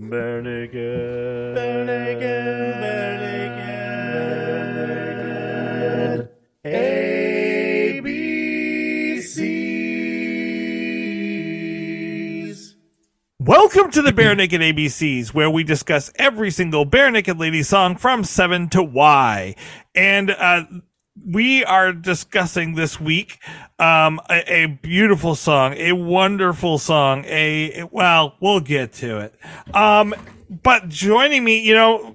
Bare naked. Bare naked, bare naked, ABCs. Welcome to the Bare Naked ABCs, where we discuss every single Bare Naked Lady song from 7 to Y. And uh, we are discussing this week um, a, a beautiful song, a wonderful song, a, well, we'll get to it. Um, but joining me, you know,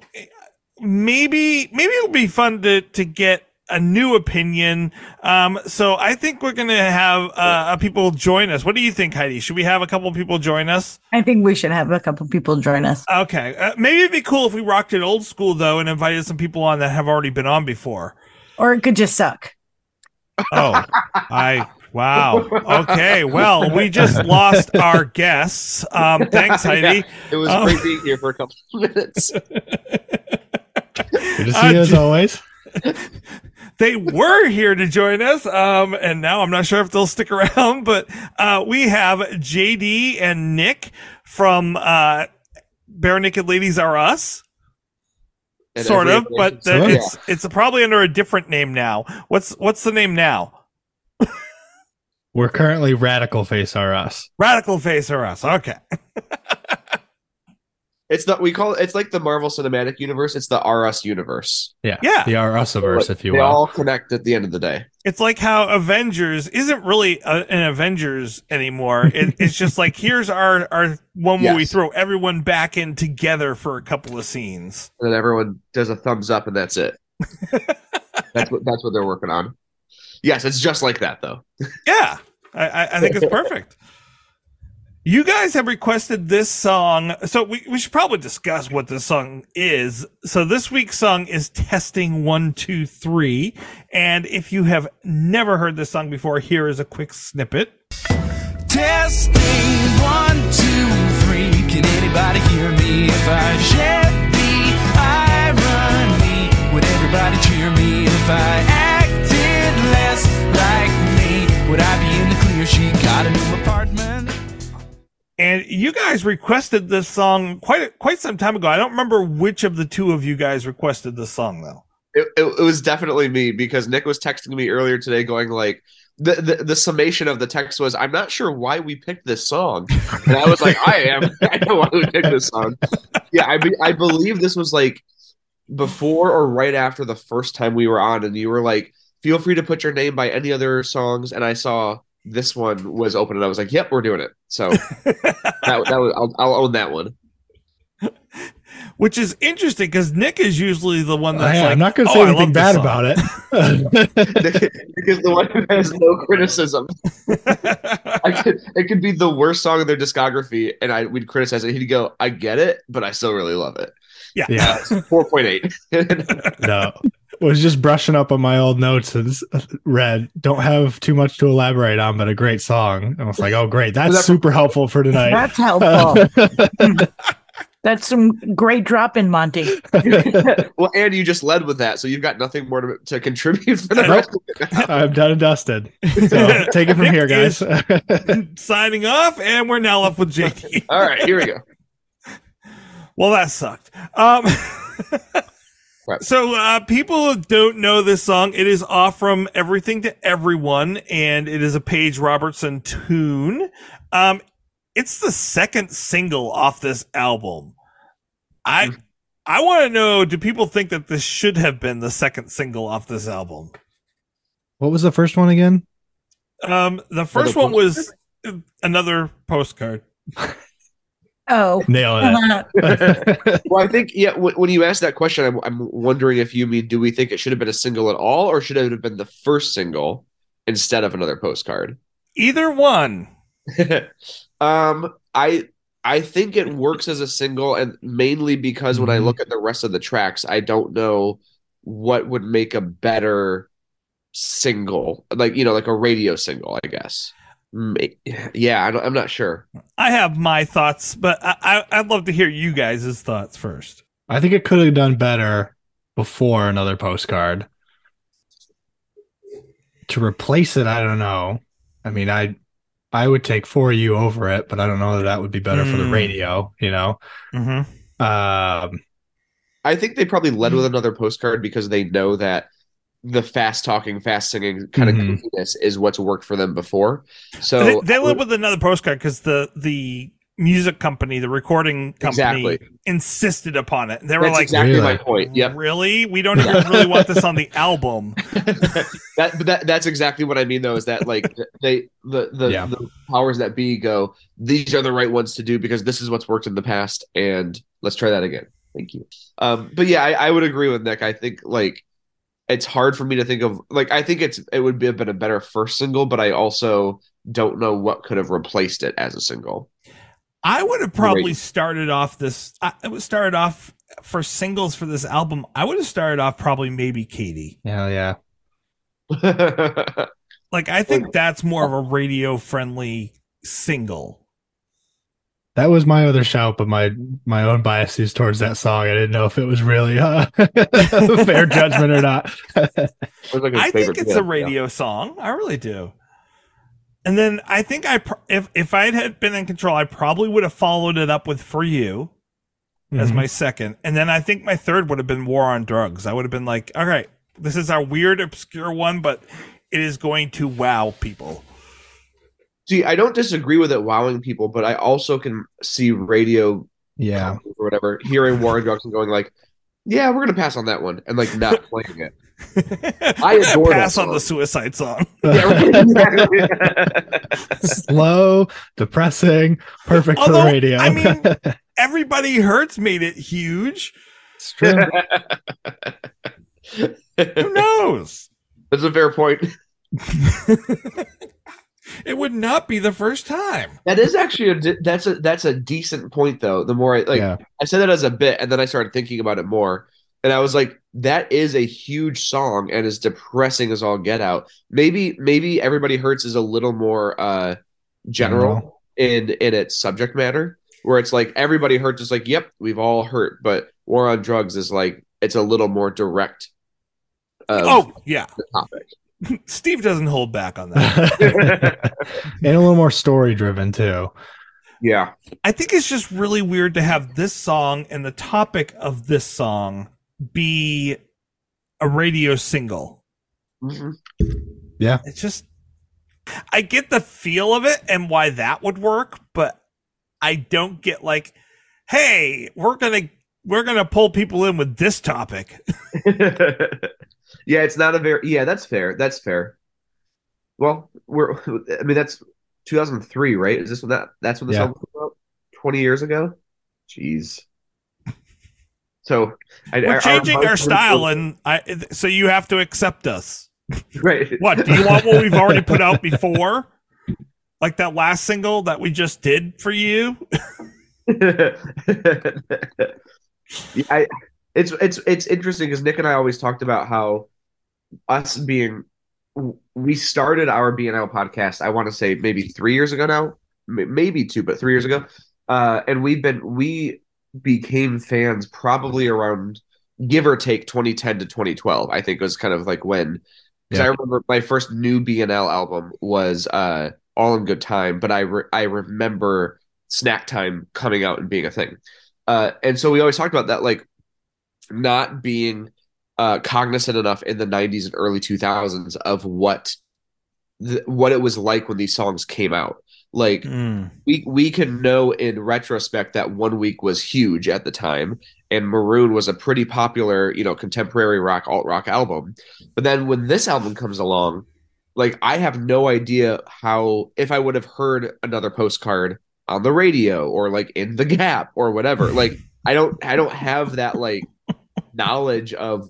maybe, maybe it would be fun to, to get a new opinion. Um, so I think we're going to have uh, people join us. What do you think, Heidi? Should we have a couple people join us? I think we should have a couple people join us. Okay. Uh, maybe it'd be cool if we rocked it old school though and invited some people on that have already been on before. Or it could just suck. Oh, I wow. Okay. Well, we just lost our guests. Um, thanks, Heidi. Yeah, it was Um, great being here for a couple of minutes. Good to see Uh, you as j- always. they were here to join us. Um, and now I'm not sure if they'll stick around, but, uh, we have JD and Nick from, uh, Bare Naked Ladies Are Us. And sort of, but the, Sort of. it's, it's probably under a different name now. What's, what's the name now? We're currently Radical Face Are Us. Radical Face Are Us. Okay. It's the we call it. It's like the Marvel Cinematic Universe. It's the RS universe. Yeah. Yeah. The R Usiverse, if you they will. all connect at the end of the day. It's like how Avengers isn't really a, an Avengers anymore. It, it's just like here's our our one where we throw everyone back in together for a couple of scenes. And then everyone does a thumbs up, and that's it. that's what that's what they're working on. Yes, it's just like that though. Yeah, I, I think it's perfect. You guys have requested this song, so we, we should probably discuss what this song is. So this week's song is Testing One Two Three, and if you have never heard this song before, here is a quick snippet. Testing one, two, three. Can anybody hear me? If I jet the irony, would everybody cheer me? If I acted less like me, would I be in the clear? She got a new apartment. And you guys requested this song quite quite some time ago. I don't remember which of the two of you guys requested this song though. It, it, it was definitely me because Nick was texting me earlier today, going like. The, the the summation of the text was I'm not sure why we picked this song and I was like I am I know why we picked this song yeah I be, I believe this was like before or right after the first time we were on and you were like feel free to put your name by any other songs and I saw this one was open and I was like yep we're doing it so that, that was I'll, I'll own that one Which is interesting because Nick is usually the one that's oh, Hey, like, I'm not going to "Oh, say I anything bad about it. Nick is the one who has no criticism I could, it could be the worst song in their discography, and I we'd criticize it. He'd go, "I get it, but I still really love it." yeah. yeah. Uh, four point eight. No. Was just brushing up on my old notes and read, don't have too much to elaborate on, but a great song. I was like, oh, great. That's that- super helpful for tonight. That's helpful. That's some great drop in, Monty. well, and you just led with that, so you've got nothing more to, to contribute for the rest of it. I'm done and dusted. So take it from here, guys. Signing off, and we're now left with JD. All right, here we go. Well, that sucked. Um, Right. so, uh, people don't know this song, it is off from Everything to Everyone, and it is a Page Robertson tune. Um, it's the second single off this album. I, I want to know, do people think that this should have been the second single off this album? what was the first one again? Um, the first one was another postcard. Oh. Nailing Uh, it. Well, I think yeah. W- when you ask that question, I'm, I'm wondering if you mean, do we think it should have been a single at all, or should it have been the first single instead of another postcard? Either one. um, I I think it works as a single, and mainly because when I Mhm. look at the rest of the tracks, I don't know what would make a better single, like you know, like a radio single. I guess. Ma- Yeah, I don't, I'm not sure. I have my thoughts, but I, I, I'd love to hear you guys' thoughts first. I think it could have done better before another postcard. To replace it, I don't know. I mean, I I would take for you over it, but I don't know that that would be better for the Mm. radio. You know, Mhm. um, I think they probably led with another postcard because they know that the fast talking, fast singing kind of Mhm. goofiness is what's worked for them before. So they, they live with another postcard because the the music company, the recording company, Exactly. insisted upon it. They were that's like, exactly my Really? point. Yep. "Really? We don't even really want this on the album." that but that that's exactly what I mean though is that like they the the, Yeah. the powers that be go these are the right ones to do because this is what's worked in the past and let's try that again. Thank you. Um but yeah, I, I would agree with Nick. I think like it's hard for me to think of like I think it's it would be have been a better first single, but I also don't know what could have replaced it as a single. I would have probably Great. started off this. I would started off for singles for this album. I would have started off probably maybe Katie. hell yeah. Like I think that's more of uh a radio friendly single. That was my other shout, but my my own biases towards that song. I didn't know if it was really uh, fair judgment or not. Like, I think it's yeah, a radio song. I really do. And then I think I pr- if if I had been in control, I probably would have followed it up with "For You" as Mhm. my second, and then I think my third would have been "War on Drugs." I would have been like, "All right, this is our weird, obscure one, but it is going to wow people." See, I don't disagree with it wowing people, but I also can see radio yeah. or whatever, hearing Warren Jackson going like, "Yeah, we're gonna pass on that one," and like not playing it. I adore that pass on song. the suicide song. Slow, depressing, perfect for Although, the radio. I mean- Everybody hurts made it huge. it's true. Who knows? That's a fair point. It would not be the first time. That is actually a that's a that's a decent point though. The more I like, yeah. I said that as a bit, and then I started thinking about it more, and I was like, that is a huge song and as depressing as all get out. Maybe maybe everybody hurts is a little more uh general in in its subject matter, where it's like everybody hurts is like, yep, we've all hurt, but war on drugs is like it's a little more direct. Oh, yeah. the topic. Steve doesn't hold back on that. and a little more story driven too. Yeah. I think it's just really weird to have this song and the topic of this song be a radio single. Mhm. It's just I get the feel of it and why that would work, but I don't get like, hey, we're gonna we're gonna pull people in with this topic. yeah, it's not a very yeah, that's fair. That's fair. Well, we're I mean that's 2003, right? Is this when that that's when the Yeah. song came out? 20 years ago? Jeez. So I, We're changing our style, and I so you have to accept us. right. What do you want? What we've already put out before, like that last single that we just did for you. yeah, I, it's it's it's interesting because Nick and I always talked about how us being we started our BNL podcast. I want to say maybe three years ago now, maybe two, but three years ago, uh, and we've been we became fans probably around give or take 2010 to 2012. I think was kind of like when because I remember my first new BNL album was uh, All in Good Time, but I re- I remember Snacktime coming out and being a thing. Uh, and so we always talked about that, like not being uh, cognizant enough in the '90s and early 2000s of what th- what it was like when these songs came out. Like we we can know in retrospect that one week was huge at the time, and Maroon was a pretty popular, you know, contemporary rock alt rock album. But then when this album comes along, like I have no idea how if I would have heard another postcard on the radio or like in the gap or whatever. Like I don't I don't have that like knowledge of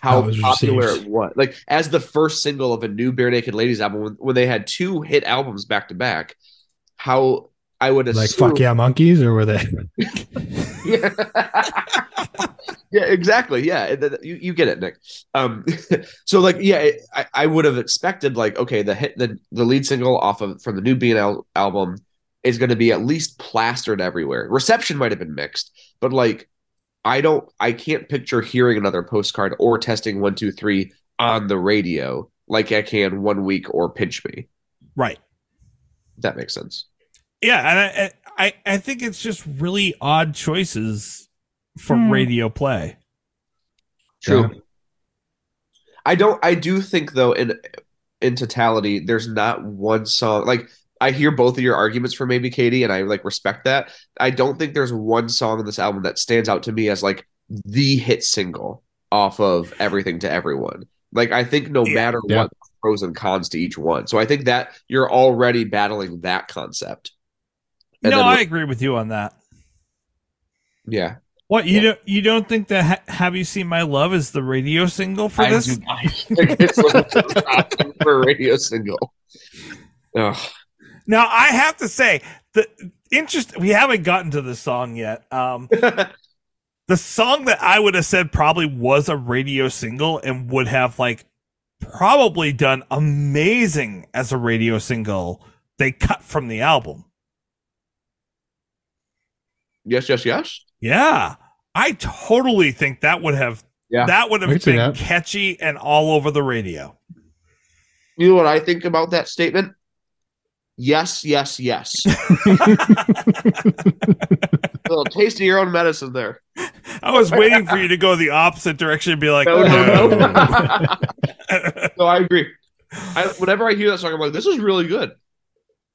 How popular received. it was. Like as the first single of a new Bare Naked Ladies album when, when they had two hit albums back to back, how I would assume Like fuck yeah monkeys or were they yeah. yeah, exactly. Yeah, you, you get it, Nick. Um, so like, yeah, I, I would have expected like, okay, the hit the the lead single off of from the new BNL album is going to be at least plastered everywhere. Reception might have been mixed, but like, I don't, I can't picture hearing another postcard or testing one two three on the radio like I can one week or pinch me. Right. That makes sense. Yeah, and I, I I think it's just really odd choices for Hmm. radio play. True. I don't. I do think though, in in totality, there's not one song like. I hear both of your arguments for maybe Katie, and I like respect that. I don't think there's one song in this album that stands out to me as like the hit single off of Everything to Everyone. Like I think no Yeah. matter Yeah. what pros and cons to each one. So I think that you're already battling that concept. And no, then- I agree with you on that. yeah. What you don't you don't think that ha- "Have You Seen My Love" is the radio single for I this? do not think it's a for a radio single. Ugh. Now I have to say the interest we haven't gotten to the song yet. Um, the song that I would have said probably was a radio single and would have like probably done amazing as a radio single. They cut from the album. yes, yes, yes. Yeah, I totally think that would have Yeah. that would have been catchy and all over the radio. You know what I think about that statement? Yes, yes, yes. a little taste of your own medicine there. I was waiting for you to go the opposite direction and be like, No, no, "No." no. no, I agree. I, whenever I hear that song, I'm like, this is really good.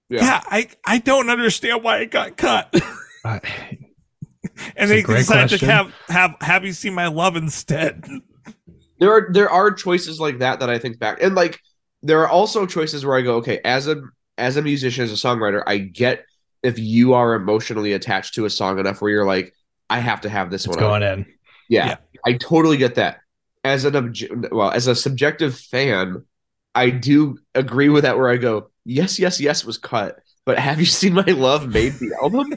Yeah. yeah, I I don't understand why it got cut. Uh, and It's they decided question. to have have have you seen my love instead. There are there are choices like that that I think back, and like there are also choices where I go, okay, as a as a musician, as a songwriter, I get if you are emotionally attached to a song enough where you're like, I have to have this it's one. on. going in. Yeah, Yeah. I totally get that. As an obje- well, as a subjective fan, I do agree with that. Where I go, yes, yes, yes, was cut, but have you seen my love made the album?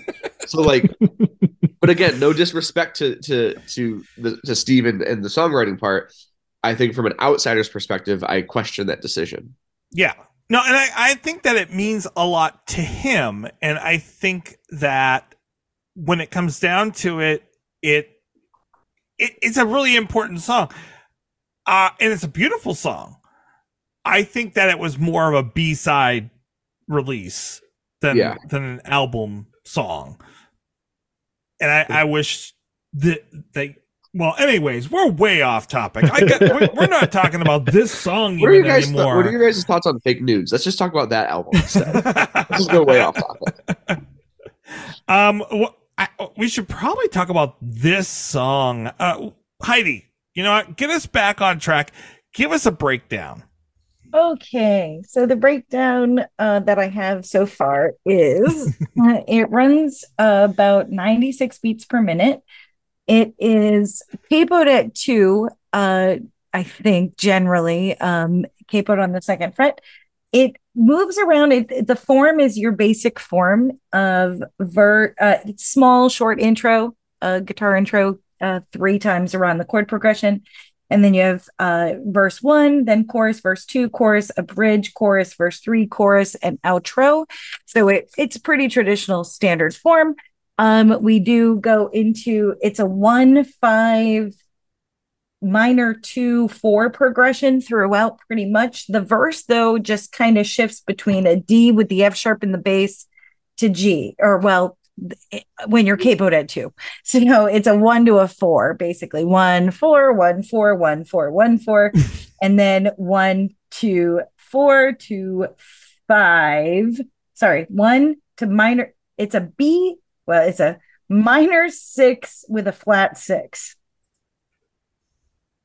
so like, but again, no disrespect to to to the to Steve and, and the songwriting part. I think from an outsider's perspective, I question that decision. Yeah. No, and I, I think that it means a lot to him. And I think that when it comes down to it, it, it it's a really important song. Uh, and it's a beautiful song. I think that it was more of a B side release than Yeah. than an album song. And I, I wish that they well, anyways, we're way off topic. I got, we're, we're not talking about this song What are you guys? anymore. what are your guys' thoughts on fake news? Let's just talk about that album instead. Let's just go way off topic. Um, wh- I, we should probably talk about this song. Uh, Heidi, you know what? Get us back on track. Give us a breakdown. Okay, so the breakdown uh, that I have so far is uh, it runs uh, about 96 beats per minute. It is capoed at two, uh, I think, generally, um, capoed on the second fret. It moves around. It, the form is your basic form of ver, uh, small, short intro, uh, guitar intro, uh, three times around the chord progression. And then you have uh, verse one, then chorus, verse two, chorus, a bridge, chorus, verse three, chorus, and outro. So it, it's pretty traditional standard form. Um, we do go into it's a one, five, minor two, four progression throughout pretty much. The verse, though, just kind of shifts between a D with the F sharp in the bass to G, or well, when you're capoed at two. So no, it's a one to a four, basically one, four, one, four, one, four, one, four, and then one, two, four, to five. Sorry, one to minor. It's a B. Well, it's a minor six with a flat six.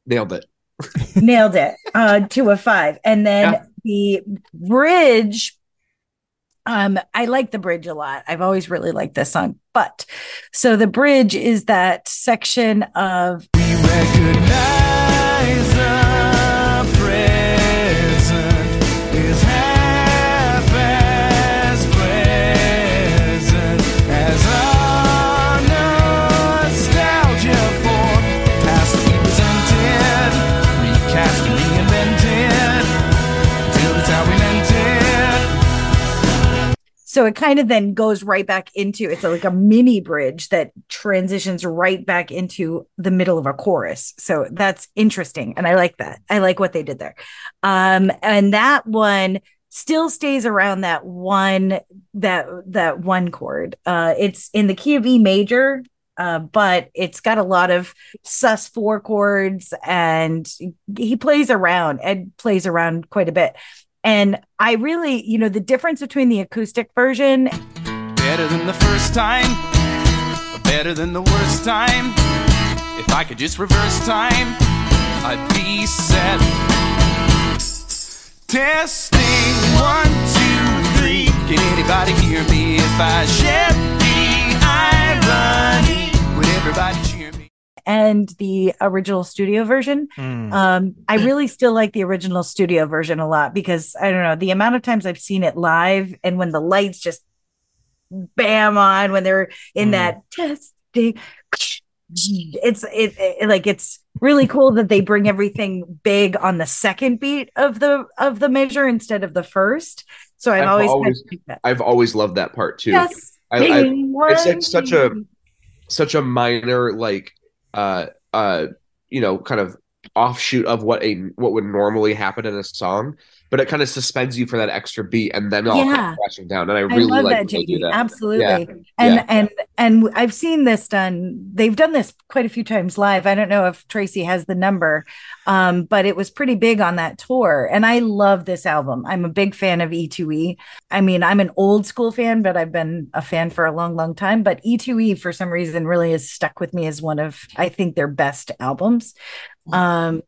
Nailed it. Nailed it. Uh, to a five, and then Yeah. the bridge. Um, I like the bridge a lot. I've always really liked this song, but so the bridge is that section of So it kind of then goes right back into it's like a mini bridge that transitions right back into the middle of a chorus. So that's interesting. And I like that. I like what they did there. Um, and that one still stays around that one that that one chord. Uh, it's in the key of E major, uh, but it's got a lot of sus four chords, and he plays around. Ed plays around quite a bit, and I really, you know, the difference between the acoustic version Better than the first time, better than the worst time. If I could just reverse time, I'd be set. Testing one, two, three. Can anybody hear me if I shed the irony? Would everybody cheer me? And the original studio version. Mm. Um, I really still like the original studio version a lot because I don't know the amount of times I've seen it live and when the lights just bam on when they're in Mm. that testing. It's it, it like it's really cool that they bring everything big on the second beat of the of the measure instead of the first. So I've, I've always, always- that. I've always loved that part too. Yes. I, I, it's like such a- such a minor like uh uh you know kind of offshoot of what a what would normally happen in a song but it kind of suspends you for that extra beat and then all Yeah. comes crashing down and i I really love like that, when they do JD. that Absolutely. Yeah. And Yeah. and and I've seen this done. They've done this quite a few times live. I don't know if Tracy has the number, um, but it was pretty big on that tour. And I love this album. I'm a big fan of E2E. I mean, I'm an old school fan, but I've been a fan for a long, long time. But E2E, for some reason, really has stuck with me as one of I think their best albums. Um, you're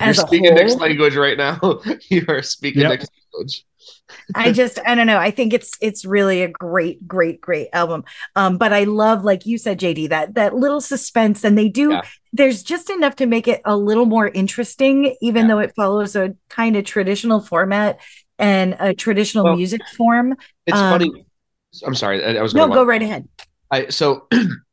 as a speaking Nick's whole. language right now you are speaking Yep. Nick's language I just I don't know. I think it's it's really a great, great, great album. Um, but I love, like you said, JD, that that little suspense, and they do. Yeah. There's just enough to make it a little more interesting, even Yeah. though it follows a kind of traditional format and a traditional Well, music form. it's Um, funny i'm sorry i, I was No, going go right ahead. I so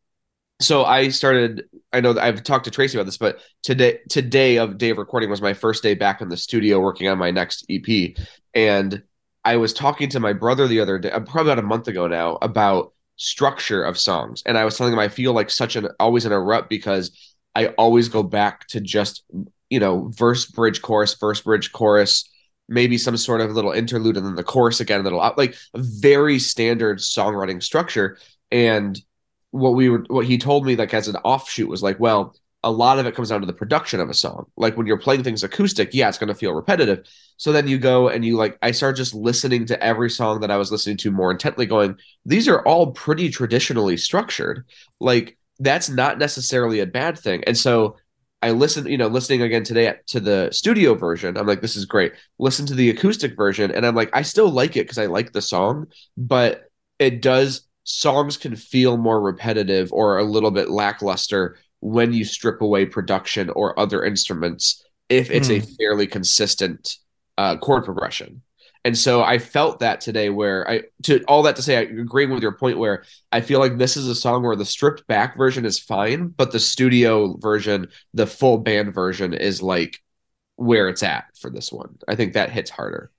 so I started I know I've talked to Tracy about this, but today today of day of recording was my first day back in the studio working on my next EP. And I was talking to my brother the other day, uh, probably about a month ago now, about structure of songs. And I was telling him I feel like such an always in a rut because I always go back to just, you know, verse, bridge, chorus, verse, bridge, chorus, maybe some sort of little interlude and then the chorus again, a little like a very standard songwriting structure. And what we were what he told me like as an offshoot was like well a lot of it comes down to the production of a song. Like when you're playing things acoustic yeah it's going to feel repetitive. So then you go and you like i started just listening to every song that i was listening to more intently going these are all pretty traditionally structured. Like that's not necessarily a bad thing. And so i listened you know listening again today to the studio version i'm like this is great. Listen to the acoustic version and i'm like i still like it because i like the song but it does songs can feel more repetitive or a little bit lackluster when you strip away production or other instruments if it's a fairly consistent uh, chord progression. And so I felt that today where I to all that to say I agree with your point where I feel like this is a song where the stripped back version is fine, but the studio version, the full band version is like where it's at for this one. I think that hits harder.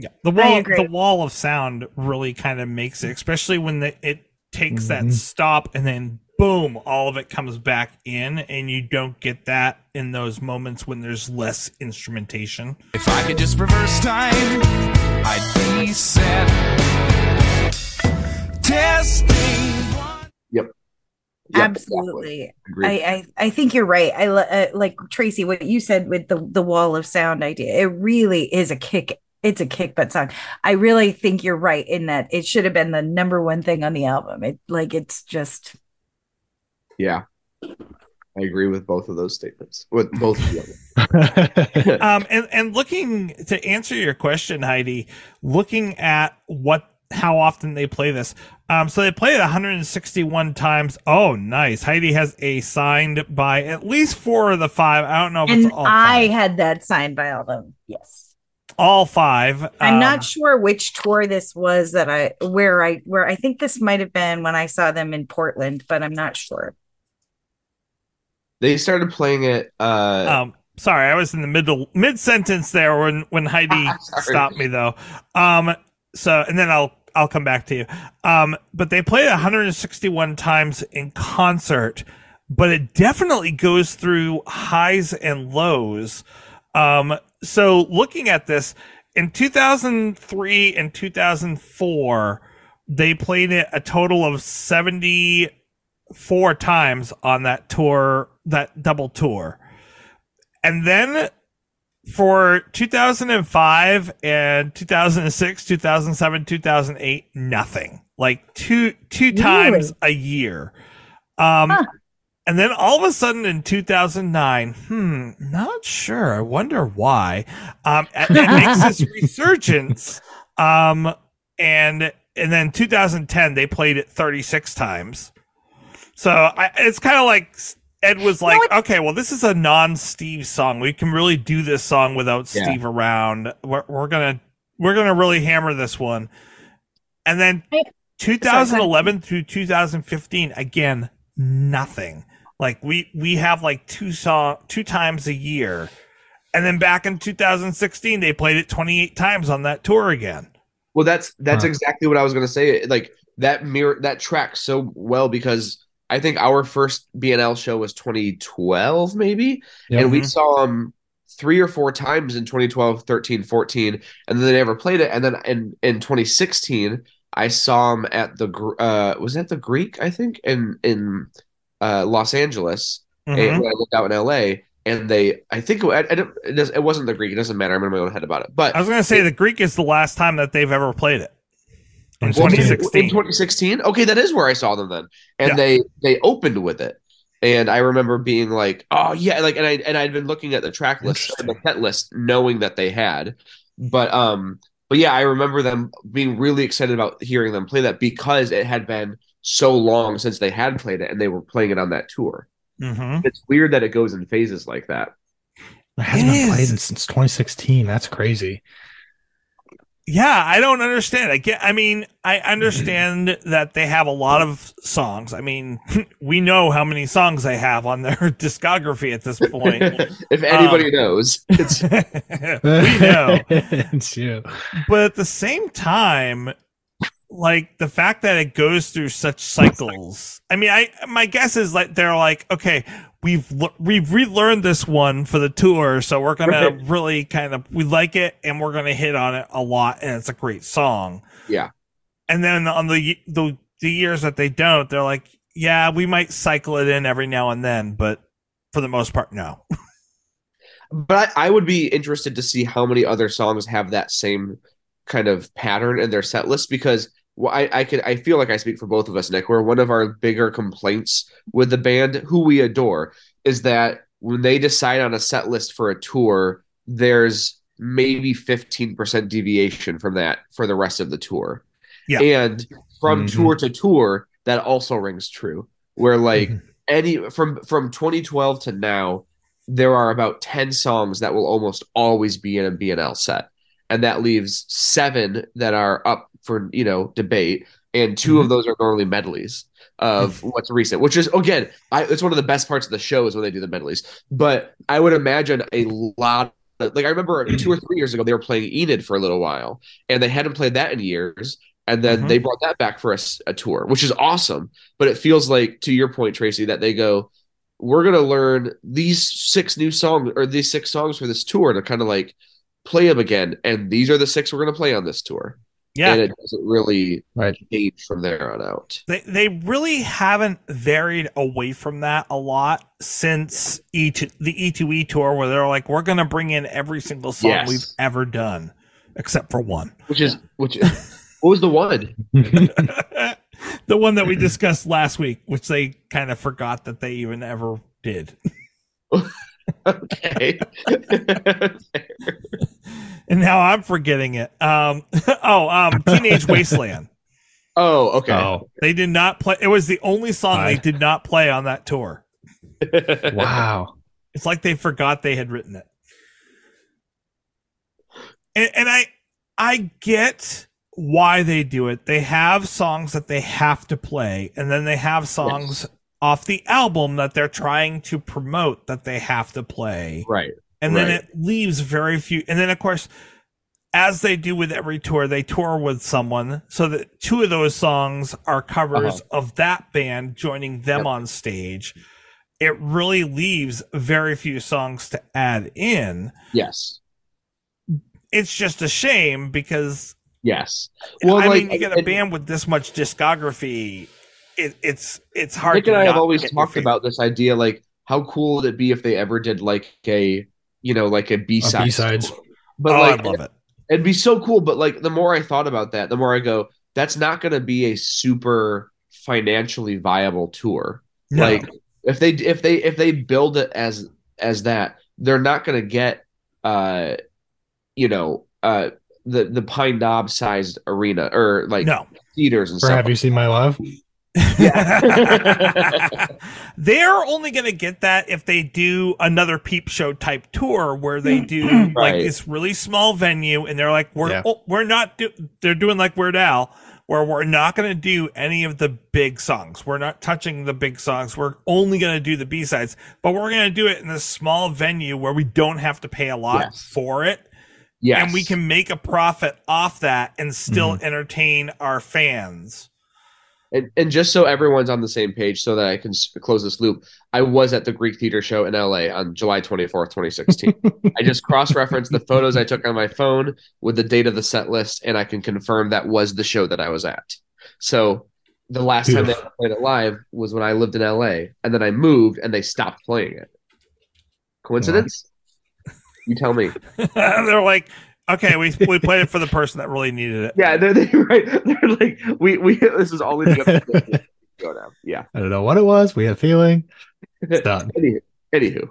Yeah, the wall the wall of sound really kind of makes it, especially when the, it takes that Mhm. stop and then boom, all of it comes back in, and you don't get that in those moments when there's less instrumentation. If I could just reverse time, I'd be set. Testing one. Yep, Absolutely. Agreed. I, I I think you're right. I uh, like Tracy what you said with the the wall of sound idea. It really is a kick. It's a kick butt song. I really think you're right in that it should have been the number one thing on the album. It like it's just Yeah. I agree with both of those statements. With both of them. um, and and looking to answer your question, Heidi, looking at what how often they play this. Um, so they play it 161 times. Oh, nice. Heidi has a signed by at least four of the five. I don't know if and it's all I five. had that signed by all of them. Yes. All five. I'm Um, not sure which tour this was that I where I where I think this might have been when I saw them in Portland, but I'm not sure. They started playing it uh Um, sorry, I was in the middle mid sentence there when when Heidi stopped me though. Um, so and then I'll I'll come back to you. Um, but they played 161 times in concert, but it definitely goes through highs and lows. Um, so looking at this, in 2003 and 2004, they played it a total of 74 times on that tour, that double tour. And then for 2005 and 2006, 2007, 2008, nothing. Like two two times a year. Um Huh. And then all of a sudden in 2009, hmm, not sure. I wonder why. Um it, makes this resurgence. Um and and then 2010 they played it 36 times. So I, it's kind of like Ed was like, okay, well, this is a non-Steve song. We can really do this song without Yeah. Steve around. We're, we're gonna we're gonna really hammer this one. And then I- 2011 through 2015, again, nothing. Like we we have like two song two times a year, and then back in 2016 they played it 28 times on that tour again. Well, that's that's Huh. exactly what I was gonna say. Like that mirror that tracks so well because I think our first BNL show was 2012, maybe, Yep. and we Mhm. saw them three or four times in 2012, 13, 14, and then they never played it. And then in in 2016, I saw them at the Gr- uh was that the Greek I think in in uh Los Angeles Mhm. and when I lived out in LA. And they, I think it, I, don't- it, it wasn't the Greek. It doesn't matter. I'm in my own head about it. But I was gonna say the Greek is the last time that they've ever played it. In Well, Well, maybe 2016. In 2016. Okay, that is where I saw them then. And Yeah. they they opened with it. And I remember being like, "Oh yeah," like and I and I'd been looking at the track list, the set list, knowing that they had. But um but yeah, I remember them being really excited about hearing them play that because it had been so long since they had played it and they were playing it on that tour. Mhm. It's weird that it goes in phases like that. It hasn't It been played since 2016. That's crazy. Yeah, I don't understand. I get. I mean, I understand that they have a lot of songs. I mean, we know how many songs they have on their discography at this point. if anybody Um, knows, it's we know. it's you. but at the same time like the fact that it goes through such cycles i mean i my guess is like they're like okay we've we've relearned this one for the tour so we're gonna Right. really kind of we like it and we're gonna hit on it a lot and it's a great song yeah. and then on the the, the years that they don't they're like yeah we might cycle it in every now and then but for the most part no But I, I would be interested to see how many other songs have that same kind of pattern in their set list because well, I, I could I feel like I speak for both of us, Nick. Where one of our bigger complaints with the band, who we adore, is that when they decide on a set list for a tour, there's maybe 15% deviation from that for the rest of the tour. Yeah. And from Mhm. tour to tour, that also rings true. Where like Mhm. any from from 2012 to now, there are about 10 songs that will almost always be in a BNL set. And that leaves seven that are up for, you know, debate. And 2 of those are normally medleys of what's recent, which is again, I, it's one of the best parts of the show is when they do the medleys. But I would imagine a lot like I remember two or three years ago they were playing Enid for a little while, and they hadn't played that in years. And then Mhm. they brought that back for us a tour, which is awesome. But it feels like, to your point, Tracy, that they go, we're gonna learn these six new songs or these six songs for this tour to kind of like play them again, and these are the six we're gonna play on this tour. yeah and it doesn't really Right. change from there on out. They they really haven't varied away from that a lot since E to the E2E tour where they're like we're going to bring in every single song Yes. we've ever done except for one. Which is which. what was the one? the one that we discussed last week which they kind of forgot that they even ever did. Okay. And now I'm forgetting it. Um oh, um Teenage Wasteland. oh, okay. Oh, They did not play it was the only song I- they did not play on that tour. wow. It's like they forgot they had written it. And, and I I get why they do it. They have songs that they have to play, and then they have songs off the album that they're trying to promote that they have to play. Right. And then it leaves very few. And then, of course, as they do with every tour, they tour with someone so that two of those songs are covers uh-huh. of that band joining them Yep. on stage. It really leaves very few songs to add in. Yes. it's just a shame because Yes. Well, I like, mean, you get a and- band with this much discography. It, it's it's hard. Nick to and I have always talked about this idea, like how cool would it be if they ever did like a, you know, like a B side. B-sides. But oh, like, I love it. it'd be so cool. But like, the more I thought about that, the more I go, that's not going to be a super financially viable tour. No. Like, if they if they if they build it as as that, they're not going to get, uh, you know, uh, the the Pine Knob sized arena or like no. theaters and For stuff. Have You Seen My Love? They're only going to get that if they do another peep show type tour where they do like this really small venue and they're like we're Yeah. oh, we're not do- they're doing like Weird Al where we're not going to do any of the big songs. We're not touching the big songs. We're only going to do the B-sides, but we're going to do it in this small venue where we don't have to pay a lot Yes. for it yes. and we can make a profit off that and still Mm-hmm. entertain our fans. And, and just so everyone's on the same page, so that I can s- close this loop, I was at the Greek Theater Show in LA on July 24th, 2016. I just cross referenced the photos I took on my phone with the date of the set list, and I can confirm that was the show that I was at. So the last time they played it live was when I lived in LA, and then I moved and they stopped playing it. Coincidence? You tell me. They're like, okay, we we played it for the person that really needed it. Yeah, they're, they're right. They're like, we, we, this is all leading up to go down. Yeah. I don't know what it was. We had a feeling. It's done. Anywho, anywho.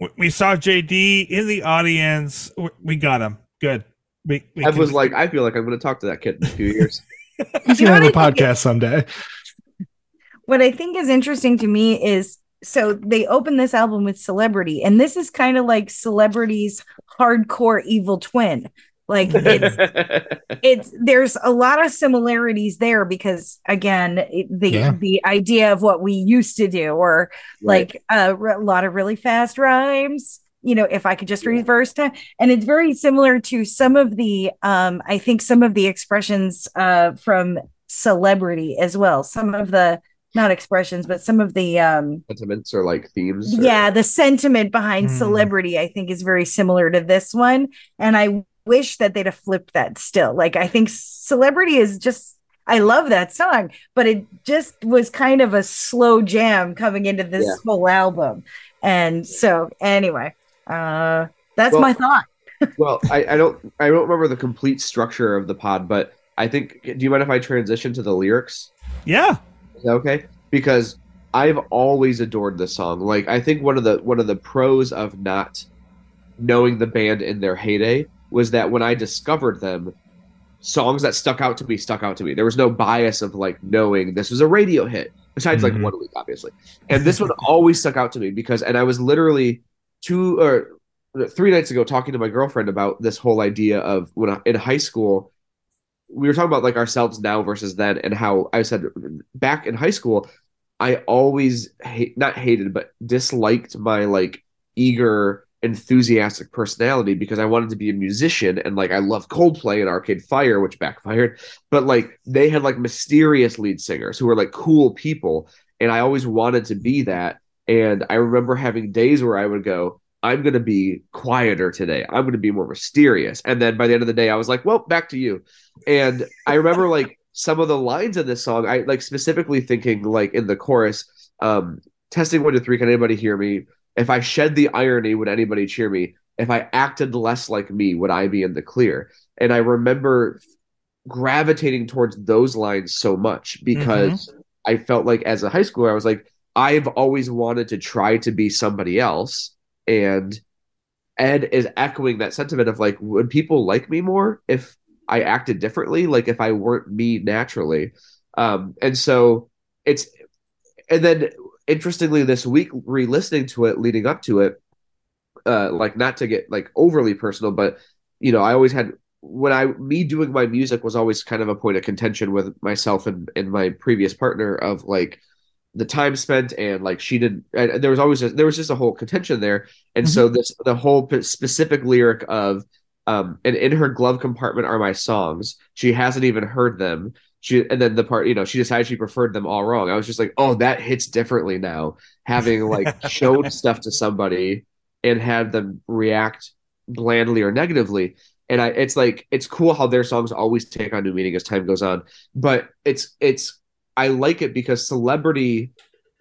We- We saw JD in the audience. We- We got him. Good. We, we I can- was like, I feel like I'm going to talk to that kid in a few years. He's You gonna have a what I think podcast someday. what I think is interesting to me is so they open this album with celebrity, and this is kind of like celebrity's hardcore evil twin. Like it's it's there's a lot of similarities there because again it- the Yeah. the idea of what we used to do or like uh, a lot of really fast rhymes you know if i could just Yeah. reverse time and it's very similar to some of the um i think some of the expressions uh from celebrity as well some of the not expressions but some of the um sentiments or like themes. or- yeah the sentiment behind Hmm. celebrity i think is very similar to this one and i wish that they'd have flipped that still like i think celebrity is just i love that song but it just was kind of a slow jam coming into this Yeah. whole album and so anyway uh that's Well- my thought Well, I, I don't I don't remember the complete structure of the pod, but I think. Do you mind if I transition to the lyrics? yeah. Okay? Because I've always adored this song. Like I think one of the one of the pros of not knowing the band in their heyday was that when I discovered them, songs that stuck out to me stuck out to me. There was no bias of like knowing this was a radio hit, besides like Mhm. one week, obviously. And this one always stuck out to me because, and I was literally two or three nights ago talking to my girlfriend about this whole idea of when I, in high school we were talking about like ourselves now versus then and how i said back in high school i always hate not hated but disliked my like eager enthusiastic personality because i wanted to be a musician and like i love coldplay and arcade fire which backfired. But like they had like mysterious lead singers who were like cool people and i always wanted to be that. And i remember having days where i would go I'm going to be quieter today. I'm going to be more mysterious. And then by the end of the day, I was like, well, back to you. And I remember like some of the lines in this song, I like specifically thinking like in the chorus, um, testing one to three, can anybody hear me? If I shed the irony, would anybody cheer me? If I acted less like me, would I be in the clear? And I remember gravitating towards those lines so much because I felt like as a high schooler, I was like, I've always wanted to try to be somebody else. And Ed is echoing that sentiment of like, would people like me more if I acted differently? Like if I weren't me naturally. Um, and so it's, and then interestingly, this week, re listening to it leading up to it, uh, like not to get like overly personal, but you know, I always had when I me doing my music was always kind of a point of contention with myself and, and my previous partner of like the time spent and like she didn't and there was always a, there was just a whole contention there. And so this the whole p- specific lyric of um and in her glove compartment are my songs. She hasn't even heard them. She and then the part you know she decided she preferred them all wrong. I was just like oh that hits differently now. Having like shown stuff to somebody and had them react blandly or negatively. And I it's like it's cool how their songs always take on new meaning as time goes on. But it's it's I like it because celebrity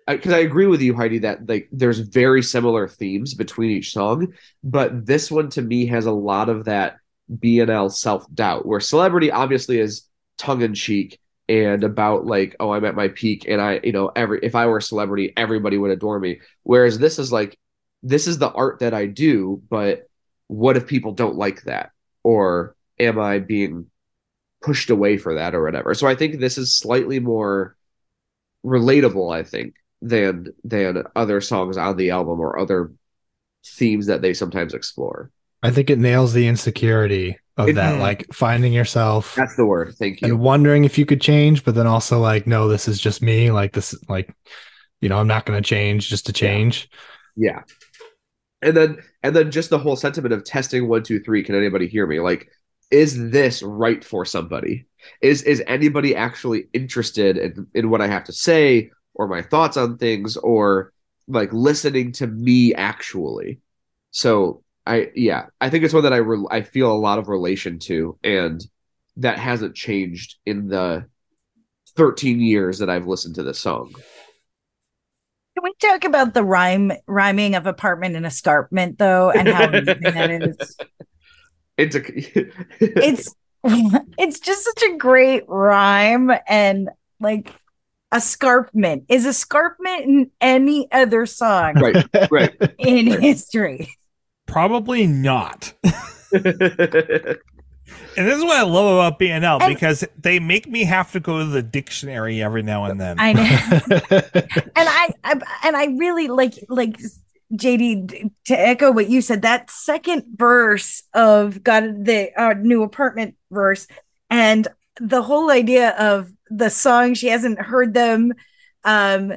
because I, agree with you, Heidi, that like there's very similar themes between each song, but this one to me has a lot of that BNL self doubt, where celebrity obviously is tongue in cheek and about like, oh, I'm at my peak, and I, you know, every if I were a celebrity, everybody would adore me. Whereas this is like, this is the art that I do, but what if people don't like that, or am I being pushed away for that, or whatever? So I think this is slightly more relatable. I think than than other songs on the album or other themes that they sometimes explore. I think it nails the insecurity of It- that, like finding yourself That's the word. Thank you. and wondering if you could change, but then also like, no, this is just me. Like this, like, you know, I'm not going to change just to change. Yeah. And then and then just the whole sentiment of testing one, two, three, can anybody hear me? Like, is this right for somebody? Is is anybody actually interested in, in what I have to say or my thoughts on things or like listening to me actually? So I yeah, I think it's one that I re- I feel a lot of relation to and that hasn't changed in the 13 years that I've listened to this song. Can we talk about the rhyme rhyming of apartment and escarpment though, and how that is? It's a It's it's just such a great rhyme and like escarpment is escarpment in any other song right, right. in right. history. Probably not. And this is what I love about BNL And- because they make me have to go to the dictionary every now and then. I know. and I, I and I really like like JD to echo what you said. That second verse of got the uh, new apartment verse, and the whole idea of the song. She hasn't heard them. Um,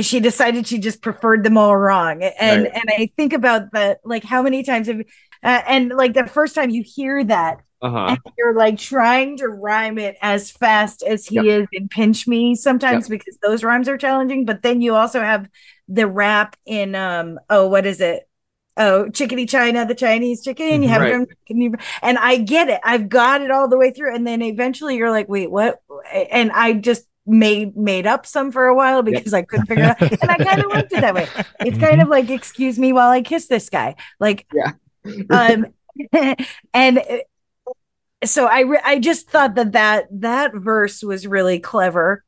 she decided she just preferred them all wrong, and Right. and I think about that. Like how many times have uh, and like the first time you hear that Uh-huh. you're like trying to rhyme it as fast as he Yep. is in pinch me sometimes because those rhymes are challenging but then you also have the rap in um oh what is it? Oh chickity china the chinese chicken. You have Right. and i get it. I've got it all the way through. And then eventually you're like wait what? And i just made made up some for a while because i couldn't figure it out. And i kind of liked it that way. It's kind of like excuse me while i kiss this guy. Like yeah. um and so i re- i just thought that that that verse was really clever.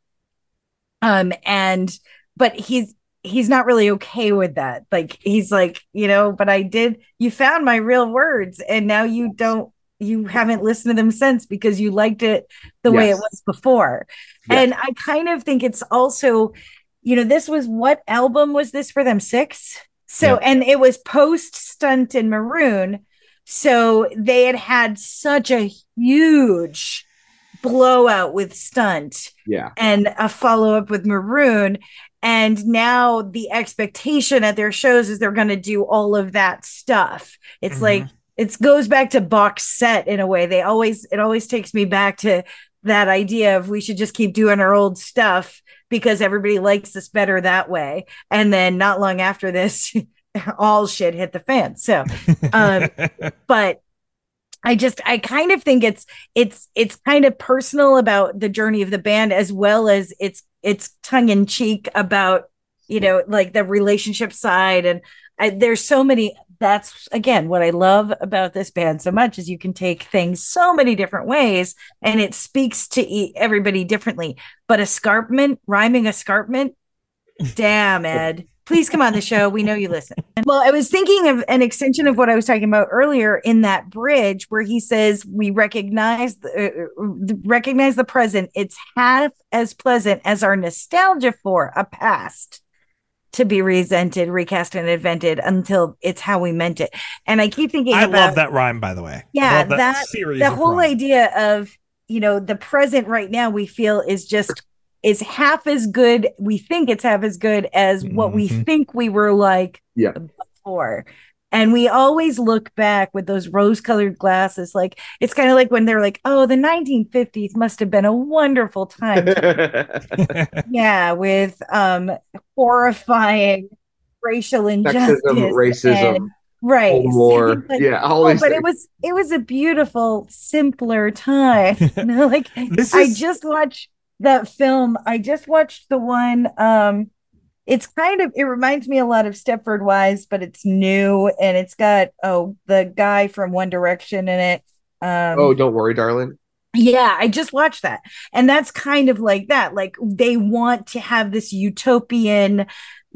Um and but he's he's not really okay with that. Like he's like you know but i did you found my real words and now you don't you haven't listened to them since because you liked it the way it was before. Yes. and i kind of think it's also you know this was what album was this for them? Six? So Yeah. and it was post stunt and maroon. So they had had such a huge blowout with stunt Yeah. and a follow up with maroon. And now the expectation at their shows is they're going to do all of that stuff. It's Mhm. like it goes back to box set in a way. They always it always takes me back to that idea of we should just keep doing our old stuff because everybody likes us better that way. And then not long after this all shit hit the fan. So um but I just I kind of think it's it's it's kind of personal about the journey of the band as well as it's it's tongue in cheek about you know like the relationship side. And I, there's so many that's again what I love about this band so much is you can take things so many different ways and it speaks to everybody differently. But escarpment rhyming escarpment damn Ed please come on the show we know you listen well, I was thinking of an extension of what I was talking about earlier in that bridge where he says we recognize the, uh, recognize the present. It's half as pleasant as our nostalgia for a past to be resented, recast, and invented until it's how we meant it. And I keep thinking I about love that rhyme, by the way. Yeah, Love that- series the whole rhymes. idea of you know the present right now we feel is just is half as good we think it's half as good as what we Mhm. think we were like Yeah. before and we always look back with those rose colored glasses like it's kind of like when they're like oh the 1950s must have been a wonderful time yeah with um horrifying racial injustice Sexism, racism. and right more. But- yeah, Oh, always. but it was it was a beautiful, simpler time. You know, like This I just watched that film. I just watched the one. Um, it's kind of it reminds me a lot of Stepford Wives, but it's new and it's got oh the guy from One Direction in it. Um, oh, don't worry, darling. yeah, I just watched that. And that's kind of like that. Like they want to have this utopian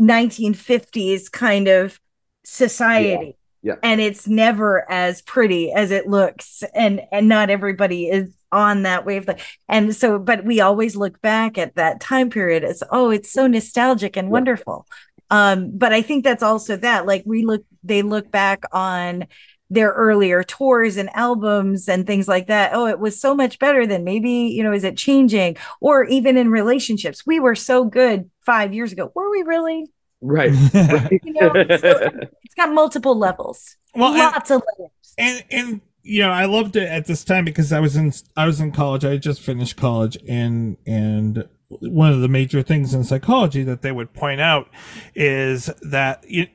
1950s kind of society. Yeah, yeah. And it's never as pretty as it looks. And and not everybody is on that wave. And so, but we always look back at that time period as, oh, it's so nostalgic and Yeah. wonderful. Um, but I think that's also that. Like we look, they look back on their earlier tours and albums and things like that. Oh, it was so much better than maybe, you know, is it changing? Or even in relationships, we were so good five years ago. Were we really? Right. right. You know, so it's got multiple levels, well, and, lots of layers. and and you know, I loved it at this time because I was in I was in college. I just finished college, and and one of the major things in psychology that they would point out is that you,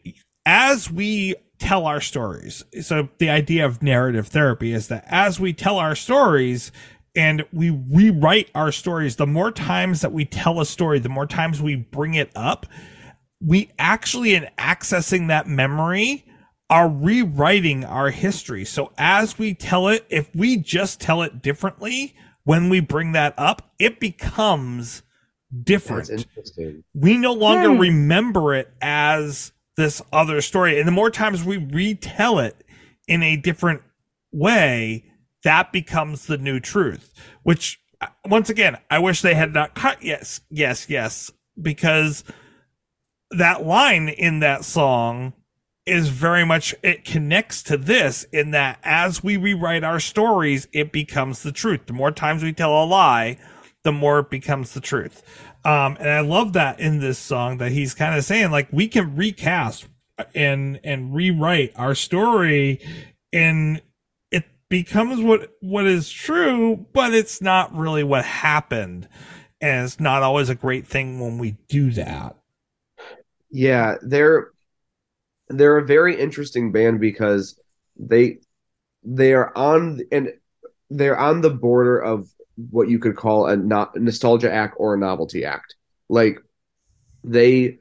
as we tell our stories, so the idea of narrative therapy is that as we tell our stories and we rewrite our stories, the more times that we tell a story, the more times we bring it up, we actually in accessing that memory are rewriting our history. So as we tell it, if we just tell it differently when we bring that up, it becomes different. We no longer Hmm. remember it as this other story. And the more times we retell it in a different way, that becomes the new truth, which uh, once again, I wish they had not cut. Yes, yes, yes, because that line in that song is very much it connects to this in that as we rewrite our stories it becomes the truth. The more times we tell a lie the more it becomes the truth. Um and i love that in this song that he's kind of saying like we can recast and and rewrite our story and it becomes what what is true but it's not really what happened. And it's not always a great thing when we do that. Yeah, they're they're a very interesting band because they they are on and they're on the border of what you could call a not nostalgia act or a novelty act. Like they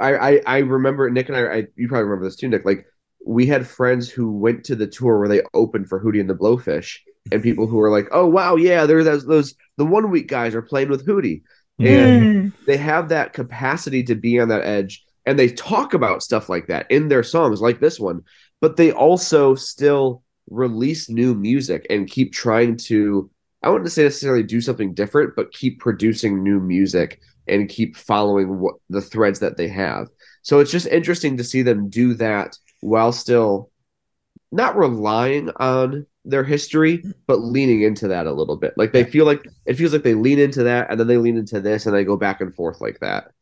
I I, I remember Nick and I, I you probably remember this too, Nick. Like we had friends who went to the tour where they opened for Hootie and the Blowfish and people who were like, Oh wow, yeah, there those those the one week guys are playing with Hootie. And Mm. they have that capacity to be on that edge and they talk about stuff like that in their songs like this one but they also still release new music and keep trying to i wouldn't say necessarily do something different but keep producing new music and keep following what the threads that they have. So it's just interesting to see them do that while still not relying on their history but leaning into that a little bit. Like they feel like it feels like they lean into that and then they lean into this and they go back and forth like that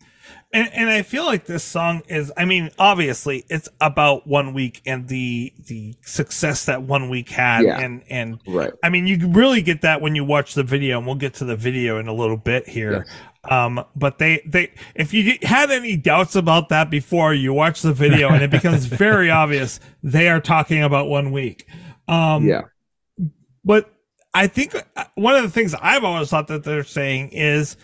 and and I feel like this song is I mean obviously it's about one week and the the success that one week had Yeah. and and right. I mean you really get that when you watch the video and we'll get to the video in a little bit here. Um but they they if you had any doubts about that before you watch the video and it becomes very obvious they are talking about one week. Um yeah. but I think uh, one of the things I've always thought that they're saying is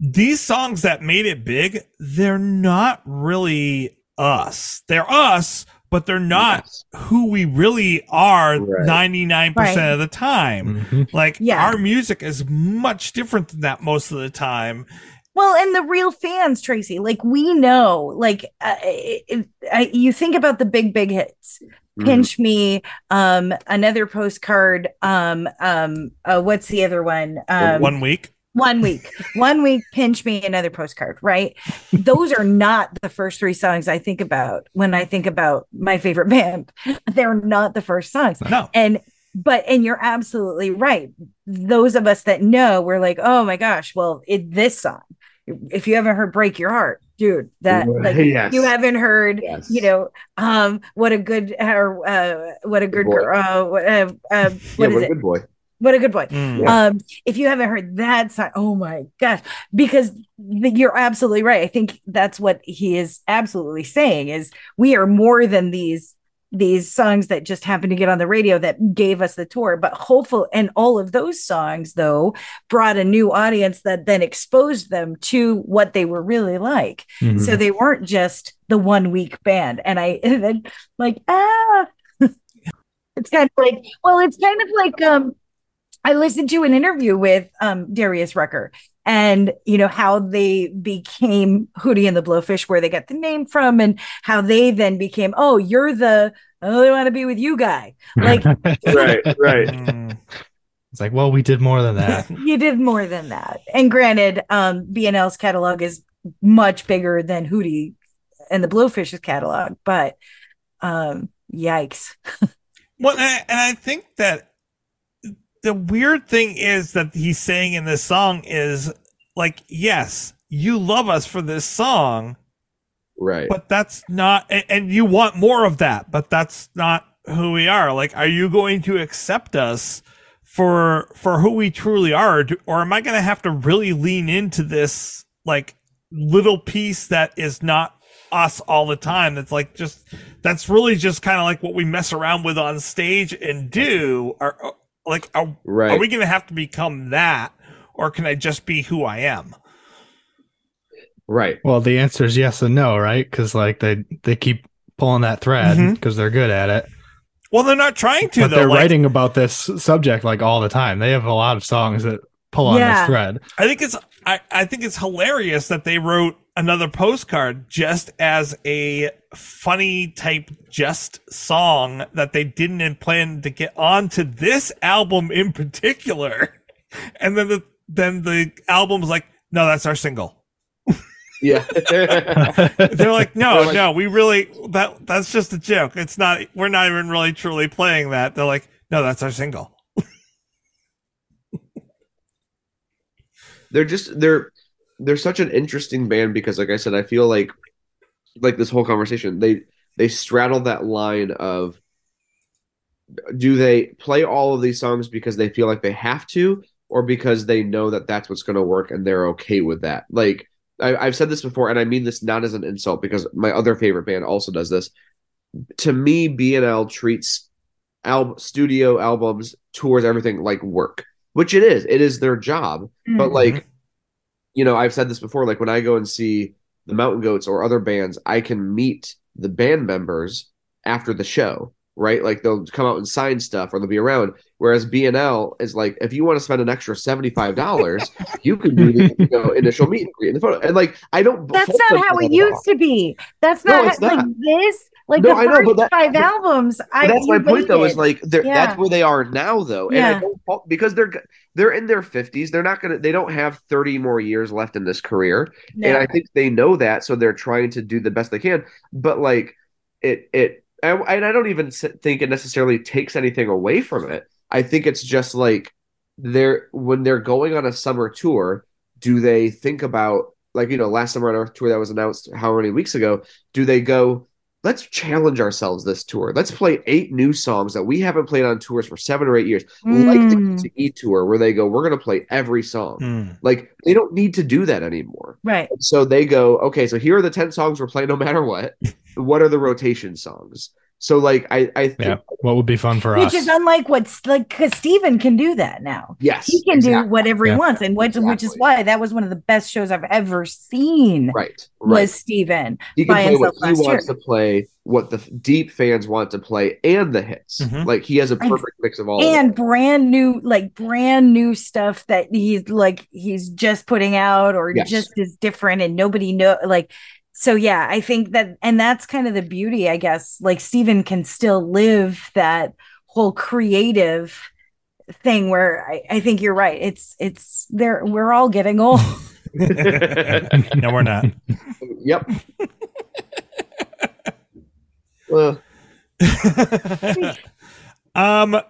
these songs that made it big, they're not really us. They're us, but they're not Yes. who we really are Right. 99% Right. of the time. Mhm. Like Yeah. our music is much different than that most of the time. Well, and the real fans, Tracy, like we know, like uh, it, it- I, you think about the big, big hits, Mhm. pinch me, um, another postcard, um, um, uh, what's the other one? Um, One week. One week, one week, pinch me, another postcard, right? Those are not the first three songs I think about when I think about my favorite band. They're not the first songs. No. And but and you're absolutely right. Those of us that know, we're like, oh my gosh, well, it this song. If you haven't heard Break Your Heart, dude, that like Yes. you haven't heard, Yes. you know, um, what a good or uh what a good boy. girl uh, what, uh, uh yeah, what is what a it? good boy. What a good point. Mm. Um, if you haven't heard that song, oh my gosh, because th- you're absolutely right. I think that's what he is absolutely saying is we are more than these these songs that just happened to get on the radio that gave us the tour but hopeful and all of those songs though brought a new audience that then exposed them to what they were really like Mhm. so they weren't just the one week band and i and then like ah it's kind of like well it's kind of like um i listened to an interview with um darius rucker and you know how they became hootie and the blowfish where they got the name from and how they then became oh you're the i only want to be with you guy like right, right. Mm. it's like, well, we did more than that. you did more than that and granted um bnl's catalog is much bigger than hootie and the blowfish's catalog but um yikes Well, and I, and I think that the weird thing is that he's saying in this song is like, yes, you love us for this song, Right. but that's not, and, and you want more of that, but that's not who we are. Like, are you going to accept us for for who we truly are, Do- or am I going to have to really lean into this like little piece that is not us all the time? That's like just that's really just kind of like what we mess around with on stage and do. Are like are, Right. are we going to have to become that, or can I just be who I am? right. Well, the answer is yes and no, right? Because like they they keep pulling that thread mm-hmm. because they're good at it. Well, they're not trying to but though. they're Like, writing about this subject like all the time. They have a lot of songs that pull on this thread. I think it's I, I think it's hilarious that they wrote another postcard just as a funny type just song that they didn't plan to get onto this album in particular. And then the then the album's like, no, that's our single. Yeah. They're like, no, They're like- no, we really that that's just a joke. It's not we're not even really truly playing that. They're like, no, that's our single. they're just they're they're such an interesting band because like I said, I feel like like this whole conversation, they they straddle that line of do they play all of these songs because they feel like they have to or because they know that that's what's going to work and they're okay with that? Like I, i've said this before and i mean this not as an insult because my other favorite band also does this. To me bnl treats al- studio albums tours everything like work which it is. It is their job. But Mhm. like you know i've said this before like when i go and see the mountain goats or other bands i can meet the band members after the show right like they'll come out and sign stuff or they'll be around whereas bnl is like if you want to spend an extra $75 you can do the you know, initial meet and greet in the photo and like i don't that's not how it that at all. used to be that's No, not, it's how, like not. this like No, the I know, first but that- five but- albums I that's my point, though. Is like Yeah. that's where they are now, though, and Yeah. I don't because they're they're in their fifties. They're not gonna. They don't have thirty more years left in this career, No. and I think they know that, so they're trying to do the best they can. But like it, it, I, and I don't even think it necessarily takes anything away from it. I think it's just like they're when they're going on a summer tour. Do they think about like you know last summer on our tour that was announced how many weeks ago? Do they go? Let's challenge ourselves this tour. Let's play eight new songs that we haven't played on tours for seven or eight years, like Mm. the E tour, where they go, "We're going to play every song." Mm. Like they don't need to do that anymore. right So they go, okay, so here are the 10 songs we're playing no matter what. What are the rotation songs? So like I I think Yeah. What would be fun for which us? Which is unlike what's like because Steven can do that now yes. he can exactly. do whatever Yeah. he wants and what, which is why that was one of the best shows I've ever seen right. Right. was Steven he can by play what he last wants year. to play, what the deep fans want to play, and the hits. Mhm. Like he has a And- perfect mix of all. of and brand new like brand new stuff that he's like he's just putting out or Yes. just is different and nobody know like so yeah i think that and that's kind of the beauty i guess like Steven can still live that whole creative thing where I, I think you're right it's it's there we're all getting old. No, we're not. yep. Well, um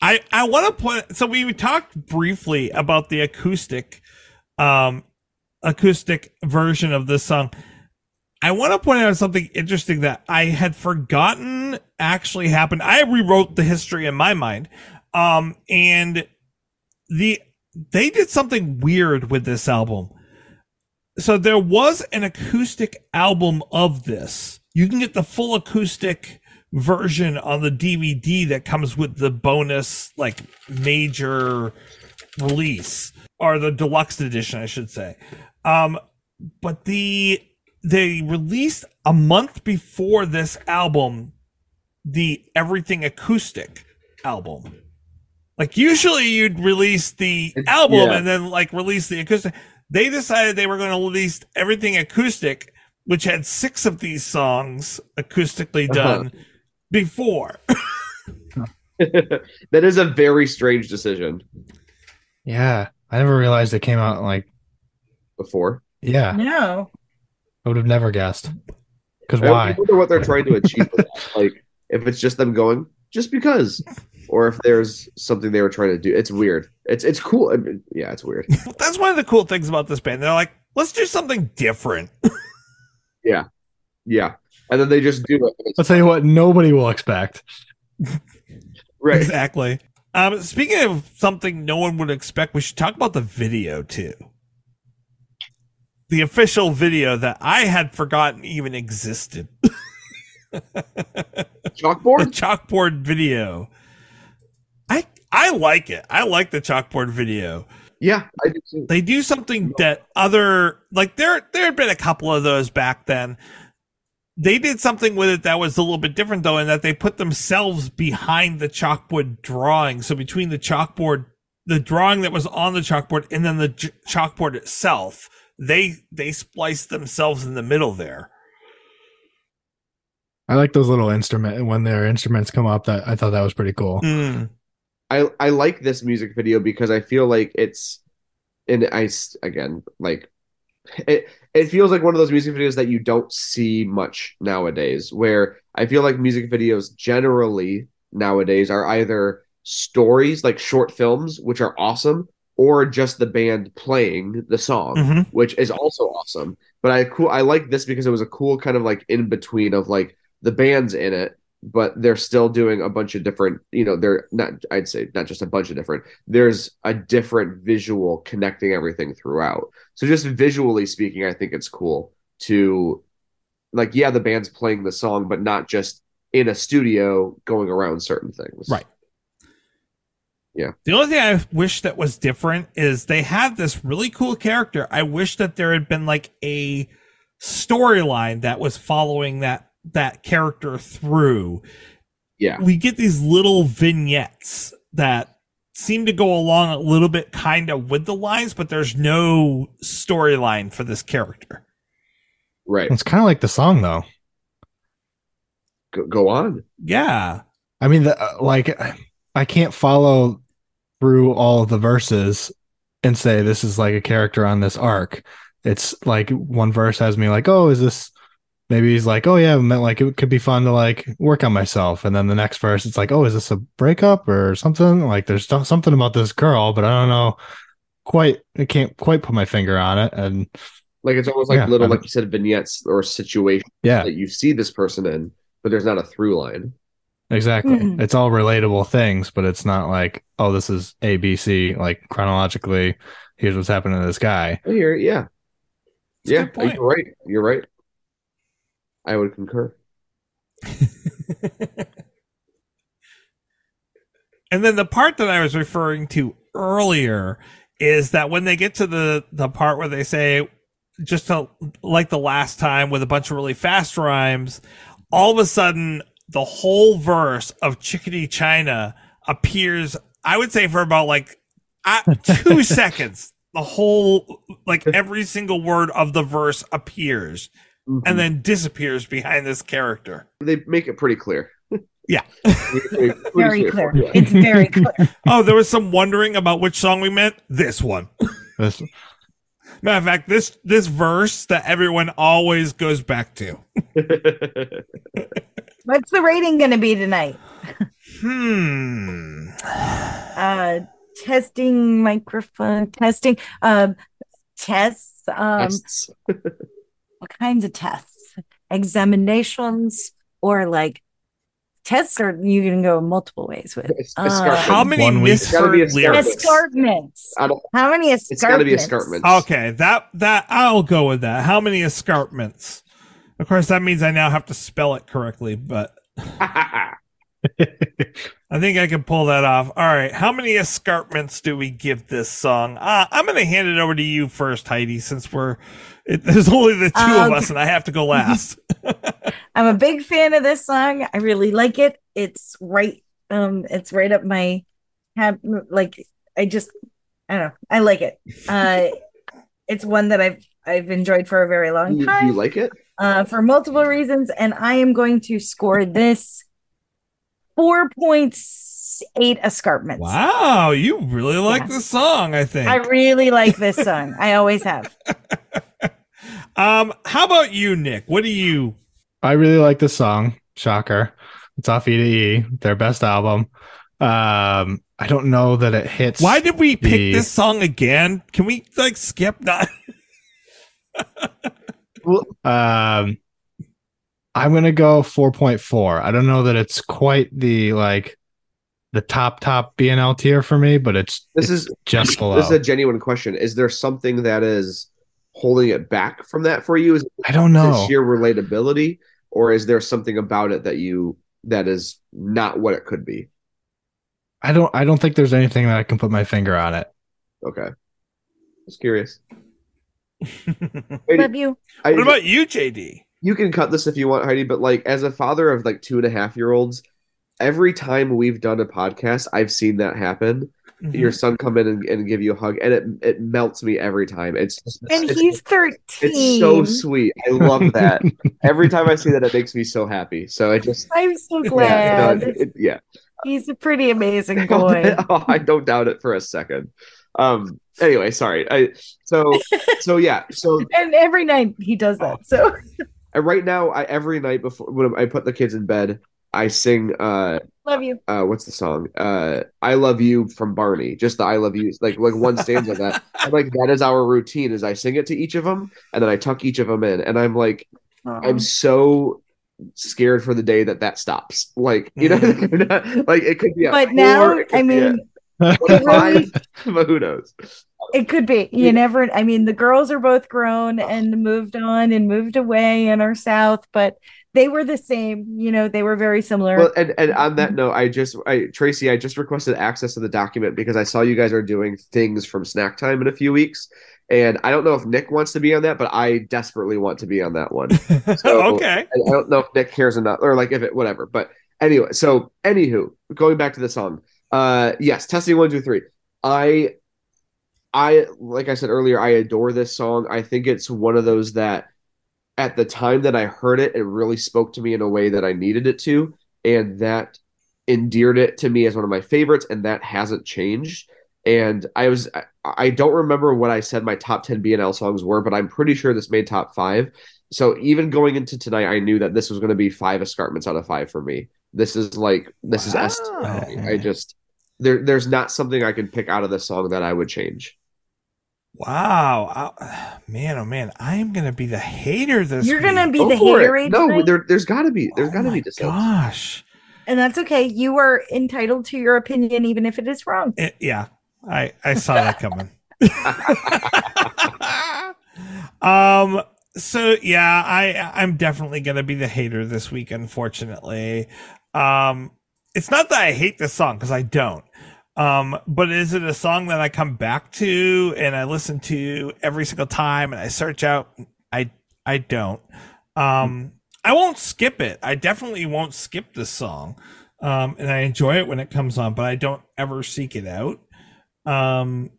I I want to point so we talked briefly about the acoustic um acoustic version of this song. I want to point out something interesting that I had forgotten actually happened. I rewrote the history in my mind. Um, and the they did something weird with this album. So there was an acoustic album of this. You can get the full acoustic version on the DVD that comes with the bonus like major release or the deluxe edition, I should say. Um, but the they released a month before this album the Everything Acoustic album. Like usually you'd release the It's- album yeah. and then like release the acoustic. They decided they were going to release Everything Acoustic, which had six of these songs acoustically Uh-huh. done before. that is a very strange decision. Yeah, I never realized it came out like Before, yeah. No. I would have never guessed. Because I why? wonder what they're trying to achieve. Like, if it's just them going just because, or if there's something they were trying to do. It's weird. It's it's cool. I mean, yeah, it's weird. That's one of the cool things about this band. They're like, let's do something different. Yeah, yeah, and then they just do it. I'll tell you what, nobody will expect. Right. Exactly. Um, speaking of something no one would expect, we should talk about the video too. The official video that I had forgotten even existed. the Chalkboard. chalkboard video. I I like it. I like the chalkboard video. Yeah, I do too. They do something that other like there there had been a couple of those back then. They did something with it that was a little bit different though, in that they put themselves behind the chalkboard drawing. So between the chalkboard, the drawing that was on the chalkboard, and then the j- chalkboard itself, they they spliced themselves in the middle there. I like those little instrument when their instruments come up. That I thought that was pretty cool. Mm. I I like this music video because I feel like it's and I s- again like it it feels like one of those music videos that you don't see much nowadays where I feel like music videos generally nowadays are either stories like short films which are awesome or just the band playing the song Mhm. which is also awesome but I cool I like this because it was a cool kind of like in between of like the band's in it but they're still doing a bunch of different you know they're not i'd say not just a bunch of different there's a different visual connecting everything throughout so just visually speaking i think it's cool to like yeah the band's playing the song but not just in a studio going around certain things Right. The only thing I wish that was different is they had this really cool character. I wish that there had been like a storyline that was following that that character through. yeah We get these little vignettes that seem to go along a little bit kind of with the lines, but there's no storyline for this character. right It's kind of like the song though. go, go on Yeah. I mean, the, uh, like I can't follow through all of the verses and say this is like a character on this arc. It's like one verse has me like, oh, is this? Maybe he's like, oh yeah, meant like it could be fun to like work on myself, and then the next verse, it's like, oh, is this a breakup or something? Like, there's something about this girl, but I don't know quite. I can't quite put my finger on it, and like it's almost like Yeah, little I like you said vignettes or situations yeah, that you see this person in but there's not a through line Exactly. Mhm. It's all relatable things, but it's not like, oh, this is A, B, C, like chronologically, here's what's happening to this guy. I hear it, yeah It's yeah you're right you're right i would concur And then the part that I was referring to earlier is that when they get to the the part where they say just to, like the last time with a bunch of really fast rhymes, all of a sudden the whole verse of Chickity China appears. I would say for about like uh, two seconds, the whole like every single word of the verse appears and then disappears behind this character. they make it pretty clear. Yeah. Pretty- pretty Very clear. yeah. It's very clear. Oh, there was some wondering about which song we meant. This one. This, Matter of fact, this this verse that everyone always goes back to. What's the rating going to be tonight? Hmm. Uh, testing microphone testing. Um, tests. Um, Tests. what kinds of tests? Examinations or like tests are you can go multiple ways with. Es- Uh. How many One week. It's gotta be misheard lyrics? escarpments. How many escarpments? it's got to be escarpments. Okay, that that I'll go with that. How many escarpments? Of course, that means I now have to spell it correctly, but I think I can pull that off. All right, how many escarpments do we give this song? Uh, I'm going to hand it over to you first, Heidi, since we're it, there's only the two of Um, us, and I have to go last. I'm a big fan of this song. I really like it. It's right um it's right up my have like I just I don't know. I like it. Uh it's one that I've I've enjoyed for a very long you, do time you like it? uh for multiple reasons and I am going to score this 4.8 escarpments. wow, you really like Yeah. the song, I think. I really like this song. I always have. Um, how about you, Nick? What do you? I really like this song. Shocker. It's off E to E, their best album. Um, I don't know that it hits. Why did we pick the- this song again? Can we like skip that? Um, I'm gonna go 4.4. I don't know that it's quite the like the top top BNL tier for me, but it's This it's is just below. this is a genuine question. Is there something that is holding it back from that for you? Is it I don't know. sheer relatability, or is there something about it that you that is not what it could be? I don't. I don't think there's anything that I can put my finger on it. Okay, just curious. Love you. I, what about you, JD? you can cut this if you want, Heidi, but like as a father of like two and a half year olds, every time we've done a podcast, I've seen that happen. Mm-hmm. Your son come in and, and give you a hug, and it it melts me every time. It's just, And it's, he's 13. it's so sweet. I love that. every time I see that, it makes me so happy. So I just I'm so yeah, glad. no, it- yeah. He's a pretty amazing boy. oh, I don't doubt it for a second. Um. Anyway, sorry. I so so yeah. So and every night he does that. So right now, I every night before when I put the kids in bed, I sing. Uh. love you. uh what's the song uh i love you from barney just the i love you like like one stanza of that and like that is our routine is i sing it to each of them and then i tuck each of them in and i'm like i'm so scared for the day that that stops like you know like it could be a but four, now, it could I be mean, a really- five, but who knows it could be. You never, I mean, the girls are both grown and moved on and moved away and are south, but they were the same. You know, they were very similar. well and, and on that note i just i tracy i just requested access to the document because i saw you guys are doing things from Snacktime in a few weeks and i don't know if nick wants to be on that but i desperately want to be on that one So- okay. I I don't know if Nick cares enough or like if it whatever. But anyway, so anywho, going back to the song. Uh yes, testing one, two, three. I I like I said earlier, I adore this song. I think it's one of those that at the time that I heard it, it really spoke to me in a way that I needed it to, and that endeared it to me as one of my favorites, and that hasn't changed. And I was I, I don't remember what I said my top 10 BNL songs were, but I'm pretty sure this made top five. So even going into tonight, I knew that this was going to be five escarpments out of five for me. This is like this is S. Wow. I just there there's not something I can pick out of this song that I would change. Wow. I- man, oh man, I am gonna be the hater this You're gonna be Go the hater. No, there there's got to be there's got to oh be my dissent. gosh. and that's okay. You are entitled to your opinion, even if it is wrong. It- yeah, I I saw that coming. um. So yeah, I I'm definitely gonna be the hater this week. Unfortunately, um, it's not that I hate this song because I don't. Um, but is it a song that I come back to and I listen to every single time and I search out? I I don't. Um, I won't skip it. I definitely won't skip this song. Um, and I enjoy it when it comes on, but I don't ever seek it out. Um,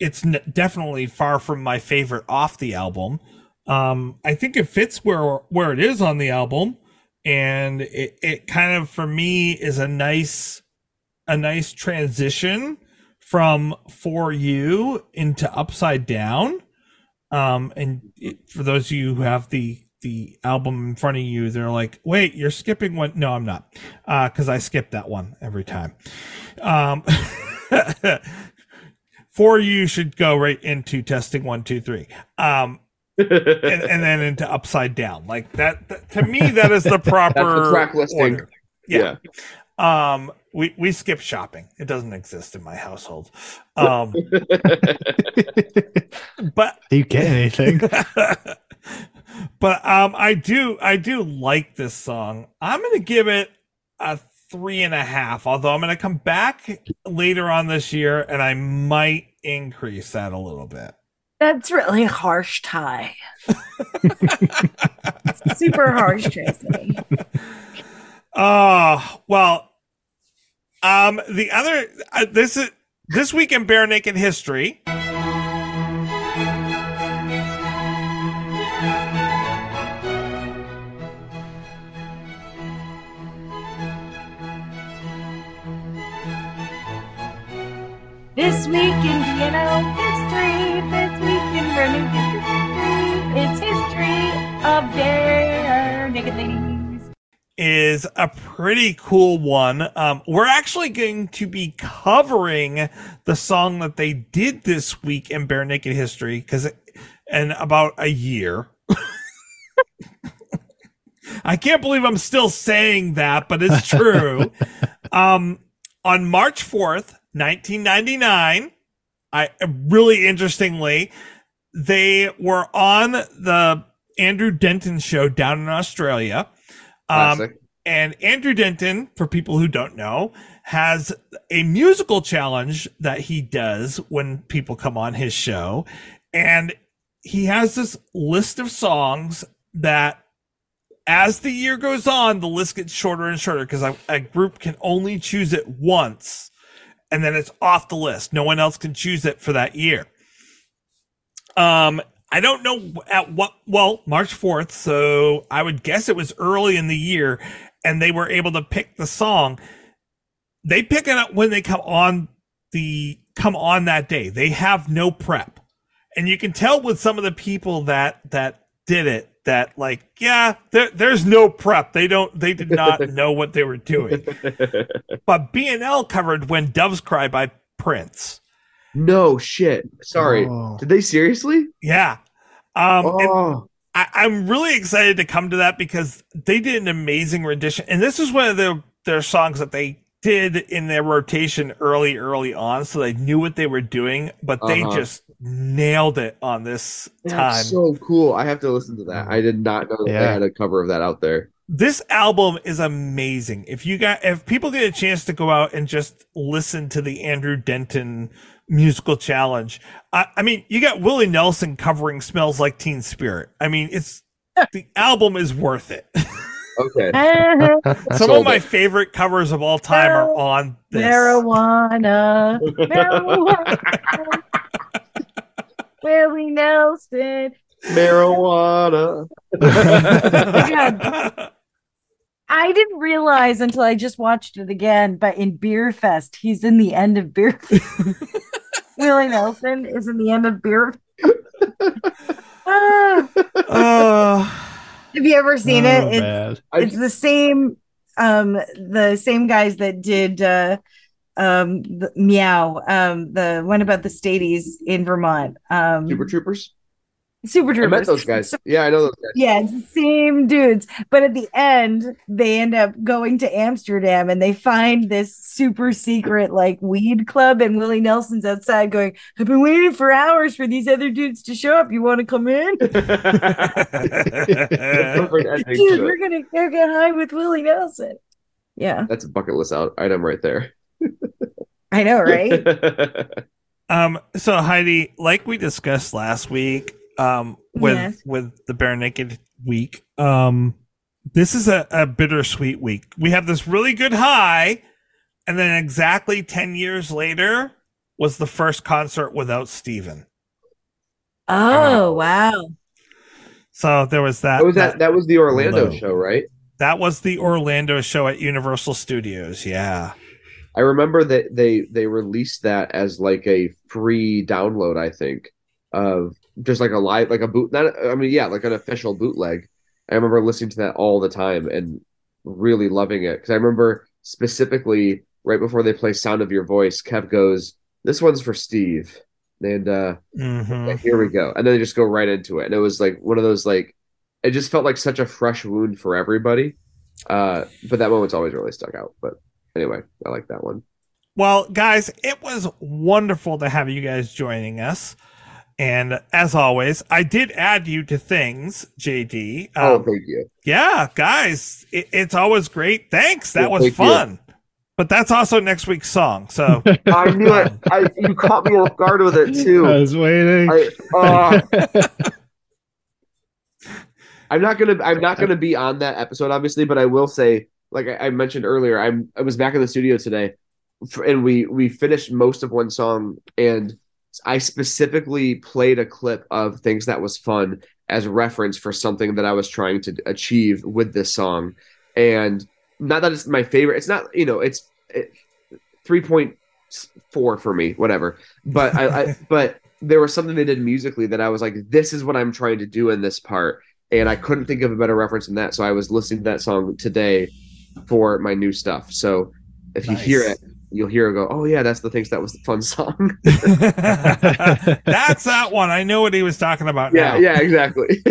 it's n- definitely far from my favorite off the album. Um, I think it fits where where it is on the album, and it it kind of for me is a nice a nice transition from for you into upside down. Um, and it, for those of you who have the the album in front of you, they're like, "Wait, you're skipping one?" No, I'm not, Uh, because I skip that one every time. Um, for you should go right into testing one, two, three. Um, and, and then into upside down like that, that- to me that is the proper track listing. order. Yeah. Um, we we skip shopping. It doesn't exist in my household. Um, but Do you get anything? but um, I do I do like this song. I'm gonna give it a three and a half. Although I'm gonna come back later on this year and I might increase that a little bit. That's really harsh, Ty. Super harsh, Tracy. Oh well, um, the other uh, this is this week in Barenaked history. This week in piano history, this week in Burning history, it's history of barenaked ladies. Is a pretty cool one. Um, we're actually going to be covering the song that they did this week in Barenaked History because in about a year. I can't believe I'm still saying that, but it's true. um, on March 4th, 1999, I really interestingly, they were on the Andrew Denton show down in Australia. Um, and Andrew Denton, for people who don't know, has a musical challenge that he does when people come on his show. And he has this list of songs that, as the year goes on, the list gets shorter and shorter because a, a group can only choose it once and then it's off the list. No one else can choose it for that year. Um, I don't know at what, well, March 4th. So I would guess it was early in the year and they were able to pick the song. They pick it up when they come on the, come on that day. They have no prep. And you can tell with some of the people that, that did it that like, yeah, there, there's no prep. They don't, they did not know what they were doing. But BNL covered When Doves Cry by Prince. No shit. Sorry. Oh. Did they seriously? Yeah. Um, oh, I, I'm really excited to come to that because they did an amazing rendition. And this is one of their, their songs that they did in their rotation early, early on. So they knew what they were doing, but they Uh-huh. just nailed it on this time. so cool. I have to listen to that. I did not know that they had a cover of that out there. this album is amazing. If you got, if people get a chance to go out and just listen to the Andrew Denton musical challenge, I, I mean, you got Willie Nelson covering "Smells Like Teen Spirit." I mean, it's the album is worth it. Okay. Some of my it. favorite covers of all time are on this. Marijuana. Marijuana. Willie Nelson. Marijuana. I didn't realize until I just watched it again, but in Beer Fest, he's in the end of Beer Willie Nelson is in the end of Beer Ah, Uh, Have you ever seen Oh, it? It's, bad. I- the same um the same guys that did uh um the, meow um the one about the stadies in vermont um Super Troopers. Super I met those guys. Yeah, I know those guys. yeah it's the same dudes. But at the end they end up going to amsterdam and they find this super secret like weed club and willie nelson's outside going i've been waiting for hours for these other dudes to show up. You want to come in? Dude to we're gonna go get high with willie nelson. Yeah. That's a bucket list out item right there. i know right? Um, so Heidi, like we discussed last week, um, with Yes. with the Barenaked week, um, this is a, a bittersweet week. We have this really good high, and then exactly ten years later was the first concert without Steven. oh wow So there was that. That was that. That was the Orlando Low. show, right? that was the Orlando show at Universal Studios. Yeah. I remember that they they released that as like a free download. I think of just like a live, like a boot. Not, I mean, yeah, like an official bootleg. I remember listening to that all the time and really loving it because I remember specifically right before they play "Sound of Your Voice," Kev goes, "This one's for Steve," and uh, hmm like, here we go, and then they just go right into it, and it was like one of those like, it just felt like such a fresh wound for everybody. Uh, but that moment's always really stuck out. But anyway, I like that one. Well, guys, it was wonderful to have you guys joining us. And as always, I did add you to things, JD. Oh, Um, thank you. yeah, guys, it, it's always great. Thanks. That Yeah, was thank you. fun. But that's also next week's song. So I knew it. I, you caught me off guard with it too. I was waiting. I, uh, I'm not gonna. I'm not gonna be on that episode, obviously, but I will say, like I, I mentioned earlier, I'm. I was back in the studio today, f- and we we finished most of one song, and I specifically played a clip of things that was fun as a reference for something that I was trying to achieve with this song, and not that it's my favorite. It's not. You know, it's it, three point four for me, whatever. But I, I but there was something they did musically that I was like, this is what I'm trying to do in this part. And I couldn't think of a better reference than that. So I was listening to that song today for my new stuff. So if you hear it, you'll hear it go, oh, yeah, that's the things that was the fun song. that's that one. I knew what he was talking about yeah, now. yeah, exactly.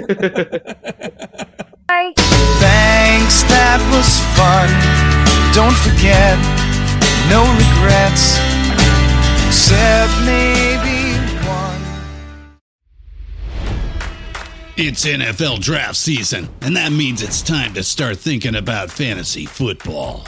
Bye. Thanks, that was fun. Don't forget, no regrets, except maybe one. It's NFL draft season, and that means it's time to start thinking about fantasy football.